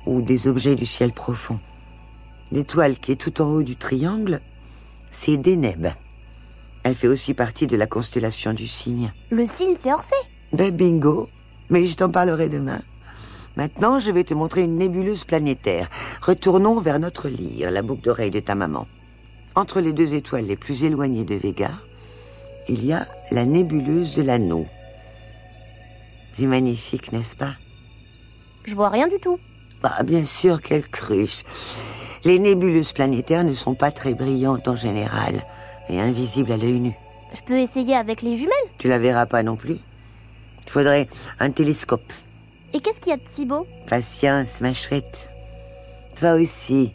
ou des objets du ciel profond. L'étoile qui est tout en haut du triangle, c'est Deneb. Elle fait aussi partie de la constellation du cygne. Le signe, c'est Orphée. Ben bingo, mais je t'en parlerai demain. Maintenant, je vais te montrer une nébuleuse planétaire. Retournons vers notre lyre, la boucle d'oreille de ta maman. Entre les deux étoiles les plus éloignées de Vega, il y a la nébuleuse de l'anneau. C'est magnifique, n'est-ce pas? Je vois rien du tout. Bah, bien sûr, quelle cruche. Les nébuleuses planétaires ne sont pas très brillantes en général et invisibles à l'œil nu. Je peux essayer avec les jumelles? Tu la verras pas non plus. Il faudrait un télescope. Et qu'est-ce qu'il y a de si beau? Patience, ma chouette. Toi aussi,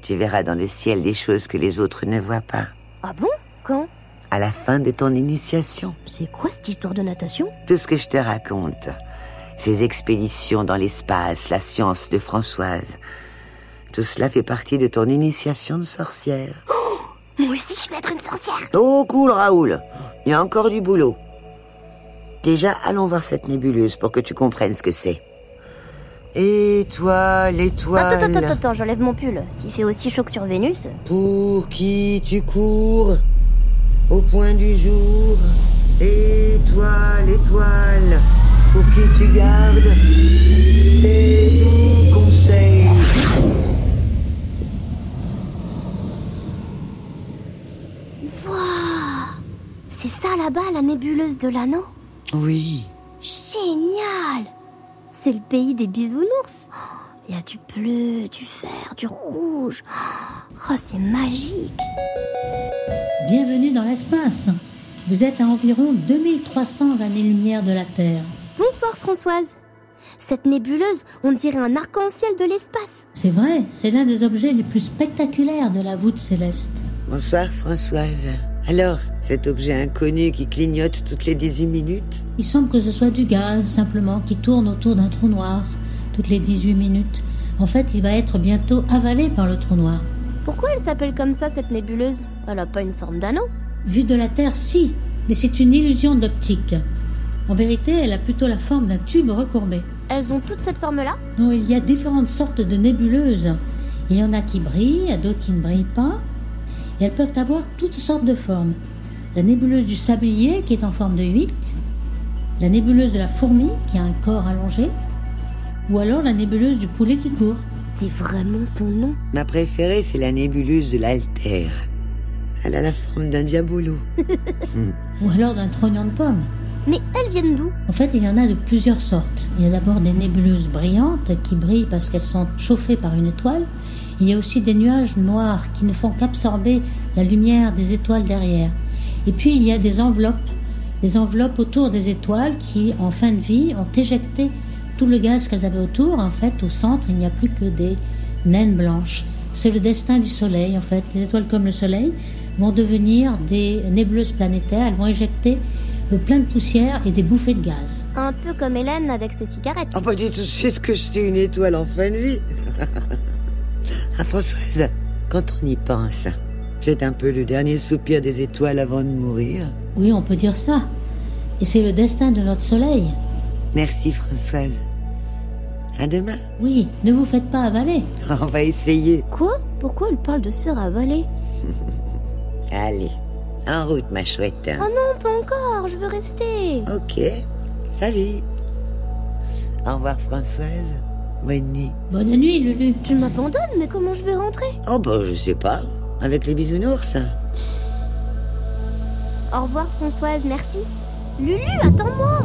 tu verras dans le ciel des choses que les autres ne voient pas. Ah bon? Quand? À la fin de ton initiation, C'est quoi cette histoire de natation? Tout ce que je te raconte, ces expéditions dans l'espace, la science de Françoise, tout cela fait partie de ton initiation de sorcière. Moi aussi, je vais être une sorcière. Oh, cool, Raoul. Il y a encore du boulot. Déjà, allons voir cette nébuleuse pour que tu comprennes ce que c'est. Étoile, étoile. Attends, attends, attends, attends, j'enlève mon pull. S'il fait aussi chaud que sur Vénus. Pour qui tu cours Au point du jour. Étoile, étoile. Pour qui tu gardes là-bas, la nébuleuse de l'anneau Oui. Génial C'est le pays des bisounours. Il y a du bleu, du vert, du rouge. Oh, c'est magique. Bienvenue dans l'espace. Vous êtes à environ 2300 années-lumière de la Terre. Bonsoir Françoise. Cette nébuleuse, on dirait un arc-en-ciel de l'espace. C'est vrai, c'est l'un des objets les plus spectaculaires de la voûte céleste. Bonsoir, Françoise. Alors, cet objet inconnu qui clignote toutes les 18 minutes Il semble que ce soit du gaz, simplement, qui tourne autour d'un trou noir, toutes les 18 minutes. En fait, il va être bientôt avalé par le trou noir. Pourquoi elle s'appelle comme ça, cette nébuleuse? Elle a pas une forme d'anneau? Vu de la Terre, si, mais c'est une illusion d'optique. En vérité, elle a plutôt la forme d'un tube recourbé. Elles ont toutes cette forme-là? Non, il y a différentes sortes de nébuleuses. Il y en a qui brillent, d'autres qui ne brillent pas. Et elles peuvent avoir toutes sortes de formes. La nébuleuse du sablier, qui est en forme de 8. La nébuleuse de la fourmi, qui a un corps allongé. Ou alors la nébuleuse du poulet qui court. C'est vraiment son nom. Ma préférée, c'est la nébuleuse de l'Alter. Elle a la forme d'un diabolo. Ou alors d'un trognon de pomme. Mais elles viennent d'où? En fait, il y en a de plusieurs sortes. Il y a d'abord des nébuleuses brillantes qui brillent parce qu'elles sont chauffées par une étoile. Il y a aussi des nuages noirs qui ne font qu'absorber la lumière des étoiles derrière. Et puis il y a des enveloppes, des enveloppes autour des étoiles qui, en fin de vie, ont éjecté tout le gaz qu'elles avaient autour. En fait, au centre, il n'y a plus que des naines blanches. C'est le destin du Soleil, en fait. Les étoiles comme le Soleil vont devenir des nébuleuses planétaires. Elles vont éjecter plein de poussière et des bouffées de gaz. Un peu comme Hélène avec ses cigarettes. Oh, pas dit tout de suite que je suis une étoile en fin de vie. ah, Françoise, quand on y pense, c'est un peu le dernier soupir des étoiles avant de mourir. Oui, on peut dire ça. Et c'est le destin de notre Soleil. Merci, Françoise. À demain. Oui, ne vous faites pas avaler. On va essayer. Quoi? Pourquoi elle parle de se faire avaler? Allez, en route, ma chouette. Oh non, pas encore, je veux rester. Ok, salut. Au revoir, Françoise. Bonne nuit. Bonne nuit, Lulu. Tu m'abandonnes, mais comment je vais rentrer? Oh, bah, je sais pas. Avec les bisounours. Au revoir Françoise, merci. Lulu, attends-moi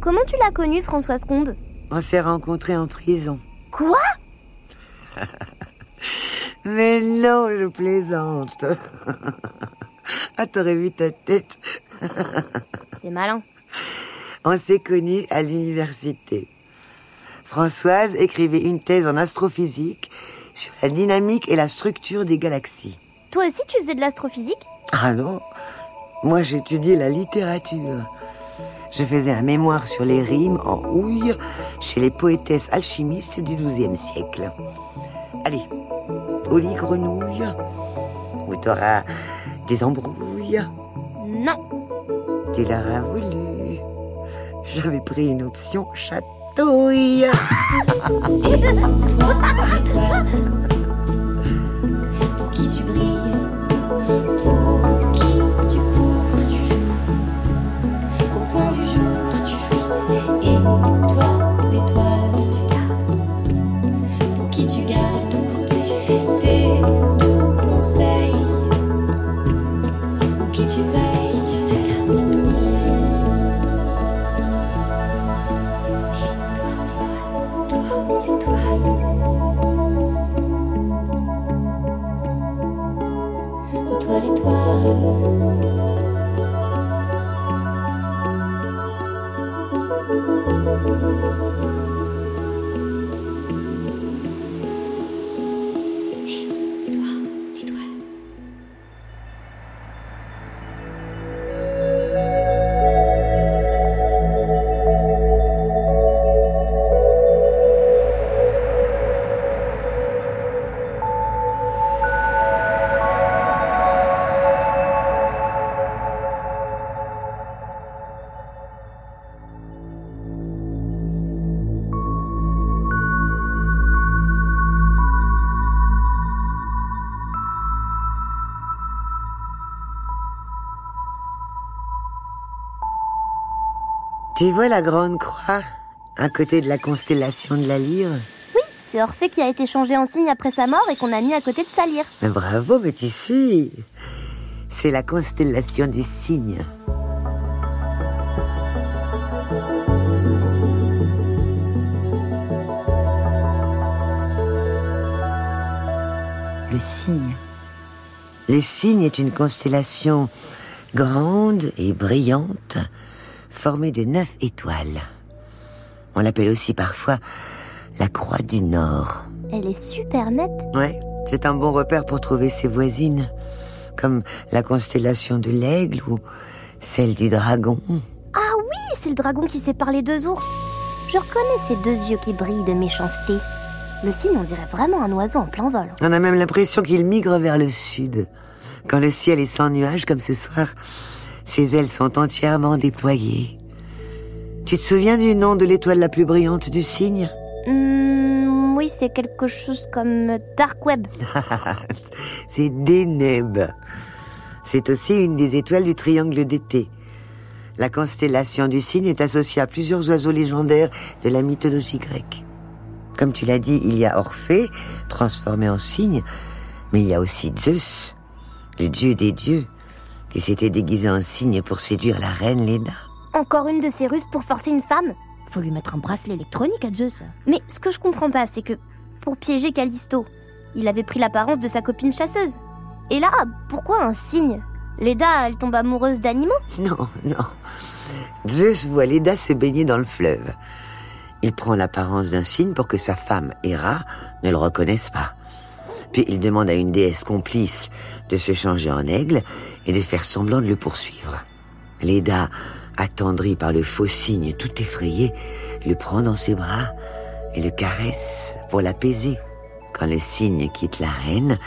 Comment tu l'as connue, Françoise Combe? On s'est rencontrés en prison. Quoi? Mais non, je plaisante. ah, t'aurais vu ta tête. C'est malin. On s'est connus à l'université. Françoise écrivait une thèse en astrophysique sur la dynamique et la structure des galaxies. Toi aussi, tu faisais de l'astrophysique? Ah non, moi j'étudiais la littérature. Je faisais un mémoire sur les rimes en houille chez les poétesses alchimistes du XIIe siècle. Allez, au lit grenouille, où t'auras des embrouilles? Non. Tu l'auras voulu. J'avais pris une option chatouille. Tu vois la grande croix à côté de la constellation de la lyre? Oui, c'est Orphée qui a été changé en signe après sa mort et qu'on a mis à côté de sa lyre. Mais Bravo, mais tu suis. C'est la constellation des cygnes. Le cygne. Le cygne est une constellation grande et brillante, formée de neuf étoiles. On l'appelle aussi parfois la croix du Nord. Elle est super nette. Ouais, c'est un bon repère pour trouver ses voisines, comme la constellation de l'aigle ou celle du dragon. Ah oui, c'est le dragon qui sépare les deux ours. Je reconnais ces deux yeux qui brillent de méchanceté. Le cygne, on dirait vraiment un oiseau en plein vol. On a même l'impression qu'il migre vers le sud. Quand le ciel est sans nuages comme ce soir, ses ailes sont entièrement déployées. Tu te souviens du nom de l'étoile la plus brillante du cygne? Hmm, oui, c'est quelque chose comme Dark Web. C'est Deneb. C'est aussi une des étoiles du triangle d'été. La constellation du cygne est associée à plusieurs oiseaux légendaires de la mythologie grecque. Comme tu l'as dit, il y a Orphée, transformé en cygne, mais il y a aussi Zeus, le dieu des dieux, qui s'était déguisé en cygne pour séduire la reine Léda. Encore une de ces ruses pour forcer une femme? Faut lui mettre un bracelet électronique à Zeus. Mais ce que je comprends pas, c'est que pour piéger Callisto, il avait pris l'apparence de sa copine chasseuse. Et là, pourquoi un cygne Leda, elle tombe amoureuse d'animaux? Non, non. Zeus voit Léda se baigner dans le fleuve. Il prend l'apparence d'un cygne pour que sa femme, Héra, ne le reconnaisse pas. Puis il demande à une déesse complice de se changer en aigle et de faire semblant de le poursuivre. Léda, attendrie par le faux cygne tout effrayé, le prend dans ses bras et le caresse pour l'apaiser. Quand le cygne quitte la reine,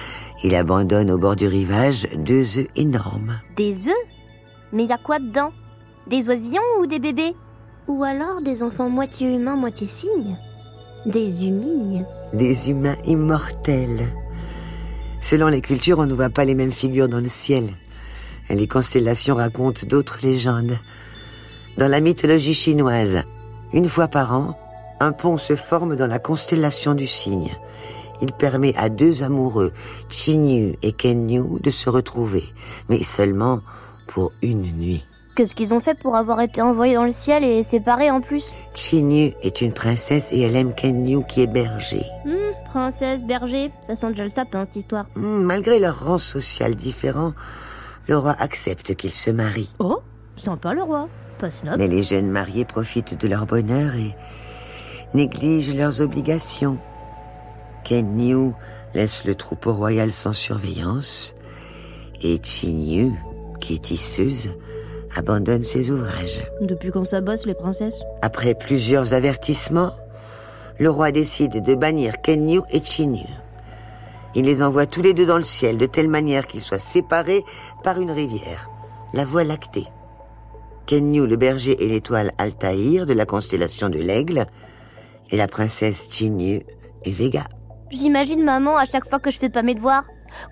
il abandonne au bord du rivage deux œufs énormes. Des œufs? Mais y a quoi dedans? Des oisillons ou des bébés? Ou alors des enfants moitié humains, moitié cygnes? Des humignes des humains immortels. Selon les cultures, on ne voit pas les mêmes figures dans le ciel. Les constellations racontent d'autres légendes. Dans la mythologie chinoise, une fois par an, un pont se forme dans la constellation du cygne. Il permet à deux amoureux, Chinyu et Kenyu, de se retrouver, mais seulement pour une nuit. Qu'est-ce qu'ils ont fait pour avoir été envoyés dans le ciel et séparés en plus? Chinyu est une princesse et elle aime Kenyu qui est berger. Hmm, princesse, berger, ça sent déjà le sapin cette histoire. Hmm, Malgré leur rang social différent, le roi accepte qu'ils se marient. Oh, sympa le roi, pas snob. Mais les jeunes mariés profitent de leur bonheur et négligent leurs obligations. Kenyu laisse le troupeau royal sans surveillance et Chinyu, qui est tisseuse, abandonne ses ouvrages. Depuis quand ça bosse les princesses? Après plusieurs avertissements, le roi décide de bannir Kenyu et Chinyu. Il les envoie tous les deux dans le ciel de telle manière qu'ils soient séparés par une rivière, la Voie lactée. Kenyu, le berger, et l'étoile Altaïr de la constellation de l'aigle, et la princesse Chinyu et Vega. J'imagine maman à chaque fois que je fais pas mes devoirs.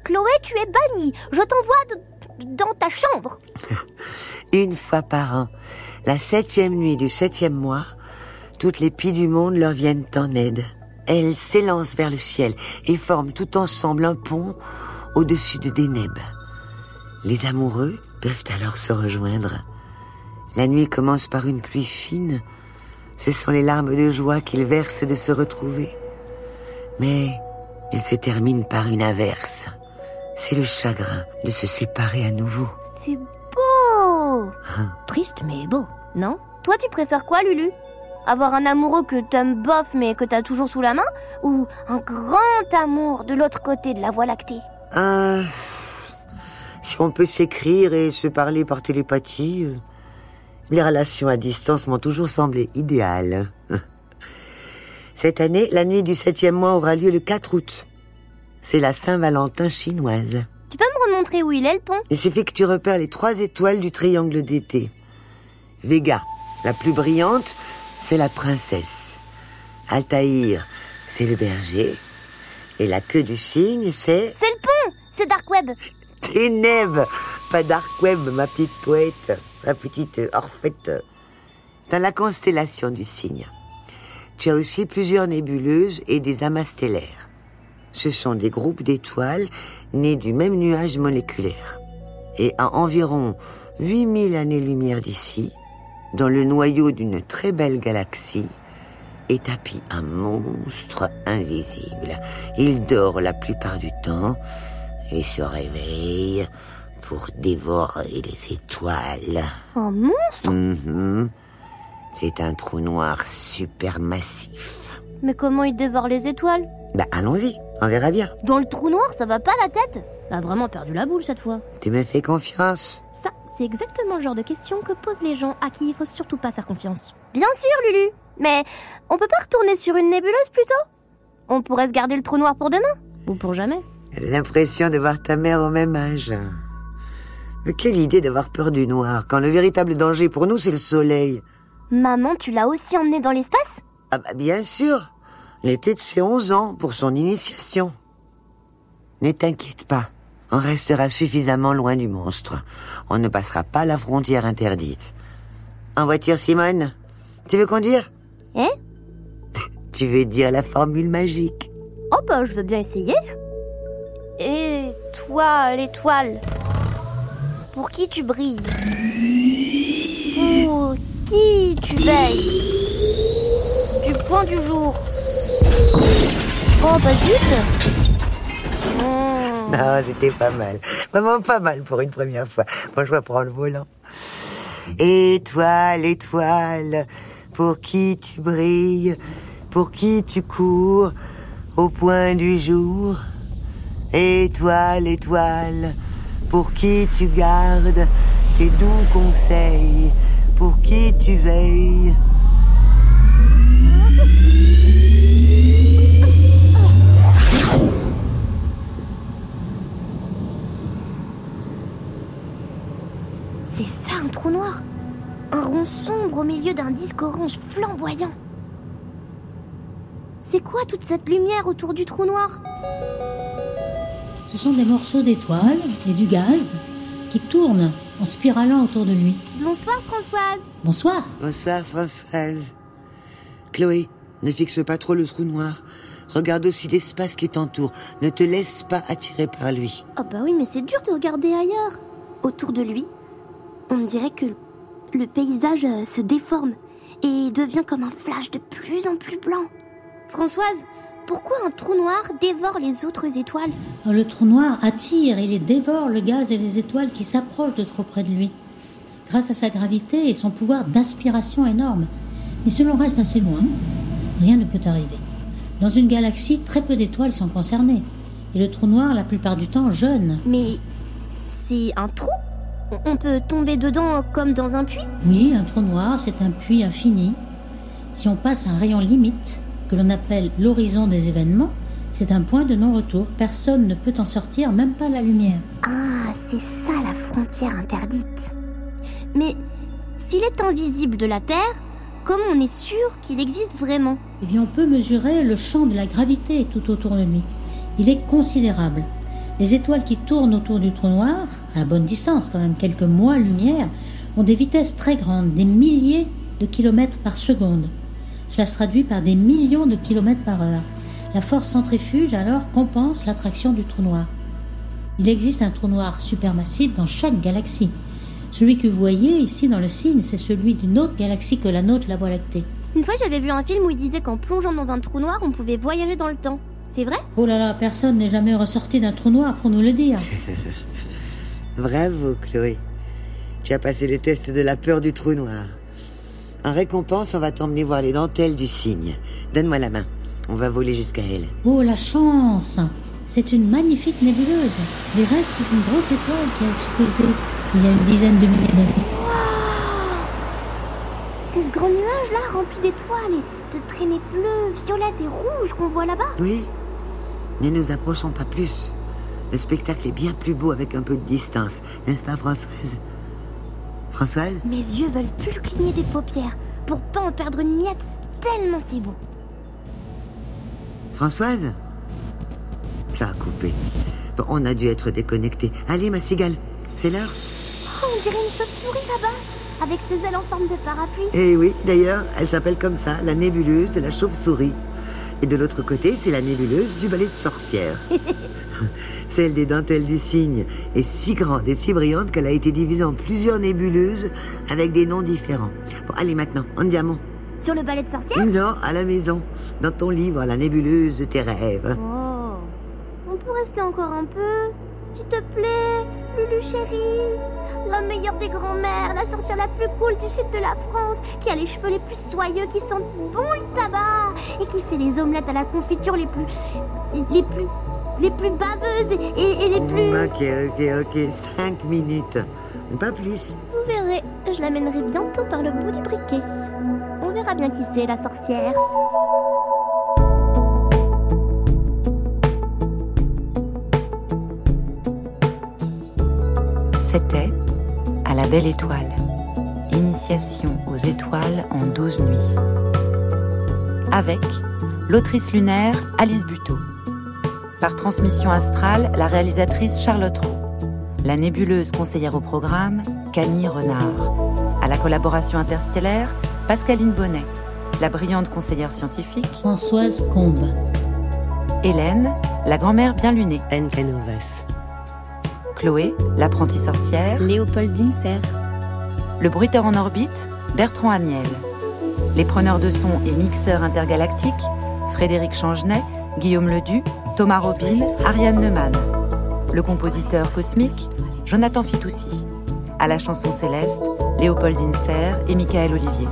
Chloé, tu es bannie, je t'envoie dans ta chambre. Une fois par an, la septième nuit du septième mois, toutes les pies du monde leur viennent en aide. Elles s'élancent vers le ciel et forment tout ensemble un pont au-dessus de Deneb. Les amoureux peuvent alors se rejoindre. La nuit commence par une pluie fine. Ce sont les larmes de joie qu'ils versent de se retrouver. Mais elle se termine par une averse. C'est le chagrin de se séparer à nouveau. C'est beau Triste mais beau, non? Toi tu préfères quoi Lulu? Avoir un amoureux que t'aimes bof mais que t'as toujours sous la main Ou un grand amour de l'autre côté de la voie lactée? Ah, si on peut s'écrire et se parler par télépathie, euh, les relations à distance m'ont toujours semblé idéales. Cette année, la nuit du septième mois aura lieu le 4 août. C'est la Saint-Valentin chinoise. Tu peux me remontrer où il est le pont? Il suffit que tu repères les trois étoiles du triangle d'été. Vega, la plus brillante, c'est la princesse. Altaïr, c'est le berger. Et la queue du cygne, c'est C'est le pont C'est Dark Web Ténèbres, pas dark web, ma petite poète, ma petite orphète. Dans la constellation du cygne, tu as aussi plusieurs nébuleuses et des amas stellaires. Ce sont des groupes d'étoiles nées du même nuage moléculaire. Et à environ 8000 années-lumière d'ici, dans le noyau d'une très belle galaxie, est tapis un monstre invisible. Il dort la plupart du temps et se réveille pour dévorer les étoiles. Un monstre? Mhm. C'est un trou noir supermassif. Mais comment il dévore les étoiles? Bah allons-y, on verra bien. Dans le trou noir, ça va pas la tête? Elle a vraiment perdu la boule cette fois. Tu me fais confiance Ça, c'est exactement le genre de questions que posent les gens à qui il faut surtout pas faire confiance. Bien sûr, Lulu Mais on peut pas retourner sur une nébuleuse plutôt On pourrait se garder le trou noir pour demain Ou pour jamais J'ai l'impression de voir ta mère au même âge. Mais quelle idée d'avoir peur du noir, quand le véritable danger pour nous, c'est le soleil. Maman, tu l'as aussi emmené dans l'espace? Ah bah bien sûr L'été de ses 11 ans pour son initiation. Ne t'inquiète pas, on restera suffisamment loin du monstre. On ne passera pas la frontière interdite. En voiture, Simone? Tu veux conduire? Hein Tu veux dire la formule magique Oh bah, je veux bien essayer. Et toi, l'étoile? Pour qui tu brilles? Pour qui tu veilles? Du point du jour Oh bah zut Hmm. Non, c'était pas mal. Vraiment pas mal pour une première fois. Bon, je prendre le volant. Étoile, étoile, pour qui tu brilles, pour qui tu cours, au point du jour. Étoile, étoile, pour qui tu gardes tes doux conseils, pour qui tu veilles. Trou noir Un rond sombre au milieu d'un disque orange flamboyant. C'est quoi toute cette lumière autour du trou noir? Ce sont des morceaux d'étoiles et du gaz qui tournent en spiralant autour de lui. Bonsoir Françoise Bonsoir. Bonsoir, Françoise. Chloé, ne fixe pas trop le trou noir. Regarde aussi l'espace qui t'entoure. Ne te laisse pas attirer par lui. Oh bah oui, mais c'est dur de regarder ailleurs. Autour de lui, on dirait que le paysage euh, se déforme et devient comme un flash de plus en plus blanc. Françoise, pourquoi un trou noir dévore les autres étoiles? Alors, le trou noir attire et il dévore le gaz et les étoiles qui s'approchent de trop près de lui. Grâce à sa gravité et son pouvoir d'aspiration énorme. Mais si l'on reste assez loin, rien ne peut arriver. Dans une galaxie, très peu d'étoiles sont concernées. Et le trou noir, la plupart du temps, jeune. Mais c'est un trou? On- peut tomber dedans comme dans un puits Oui, un trou noir, c'est un puits infini. Si on passe un rayon limite, que l'on appelle l'horizon des événements, c'est un point de non-retour. Personne ne peut en sortir, même pas la lumière. Ah, c'est ça la frontière interdite. Mais s'il est invisible de la Terre, comment on est sûr qu'il existe vraiment? Eh bien, on peut mesurer le champ de la gravité tout autour de lui. Il est considérable. Les étoiles qui tournent autour du trou noir, à la bonne distance quand même, quelques mois-lumière, ont des vitesses très grandes, des milliers de kilomètres par seconde. Cela se traduit par des millions de kilomètres par heure. La force centrifuge alors compense l'attraction du trou noir. Il existe un trou noir supermassif dans chaque galaxie. Celui que vous voyez ici dans le signe, c'est celui d'une autre galaxie que la nôtre, la Voie lactée. Une fois, j'avais vu un film où il disait qu'en plongeant dans un trou noir, on pouvait voyager dans le temps. C'est vrai? Oh là là, personne n'est jamais ressorti d'un trou noir pour nous le dire. Bravo, Chloé. Tu as passé le test de la peur du trou noir. En récompense, on va t'emmener voir les dentelles du cygne. Donne-moi la main. On va voler jusqu'à elle. Oh la chance C'est une magnifique nébuleuse. Les restes d'une grosse étoile qui a explosé il y a une dizaine de milliers d'années. C'est ce grand nuage là rempli d'étoiles et de traînées bleues, violettes et rouges qu'on voit là-bas. Oui. Ne nous approchons pas plus. Le spectacle est bien plus beau avec un peu de distance. N'est-ce pas, Françoise? Françoise? Mes yeux veulent plus cligner des paupières pour pas en perdre une miette, tellement c'est beau. Françoise? Ça a coupé. Bon, on a dû être déconnectés. Allez, ma cigale, c'est l'heure. Oh, on dirait une chauve-souris là-bas. avec ses ailes en forme de parapluie. Et oui, d'ailleurs, elle s'appelle comme ça, la nébuleuse de la chauve-souris. Et de l'autre côté, c'est la nébuleuse du balai de sorcière. Celle des dentelles du cygne est si grande et si brillante qu'elle a été divisée en plusieurs nébuleuses avec des noms différents. Bon, allez maintenant, en diamant. Sur le balai de sorcière Non, à la maison, dans ton livre, la nébuleuse de tes rêves. Oh. On peut rester encore un peu S'il te plaît, Lulu chérie. La meilleure des grands-mères, la sorcière la plus cool du sud de la France, qui a les cheveux les plus soyeux, qui sentent bon le tabac, et qui fait les omelettes à la confiture les plus. les plus. Les plus baveuses et, et- et les plus. Ok, ok, ok, cinq minutes. Pas plus. Vous verrez, je l'amènerai bientôt par le bout du briquet. On verra bien qui c'est, la sorcière. C'était À la belle étoile. Initiation aux étoiles en 12 nuits. Avec l'autrice lunaire Alice Buteau. Par transmission astrale, la réalisatrice Charlotte Roux. La nébuleuse conseillère au programme, Camille Renard. À la collaboration interstellaire, Pascaline Bonnet. La brillante conseillère scientifique, Françoise Combe. Hélène, la grand-mère bien lunée. N. Canovas. Chloé, l'apprentie sorcière. Léopoldine Serre. Le bruiteur en orbite, Bertrand Amiel. Les preneurs de son et mixeurs intergalactiques, Frédéric Changenet, Guillaume Ledu, Thomas Robin, Ariane Neumann. Le compositeur cosmique, Jonathan Fitoussi. À la chanson céleste, Léopoldine Serre et Michael Olivier.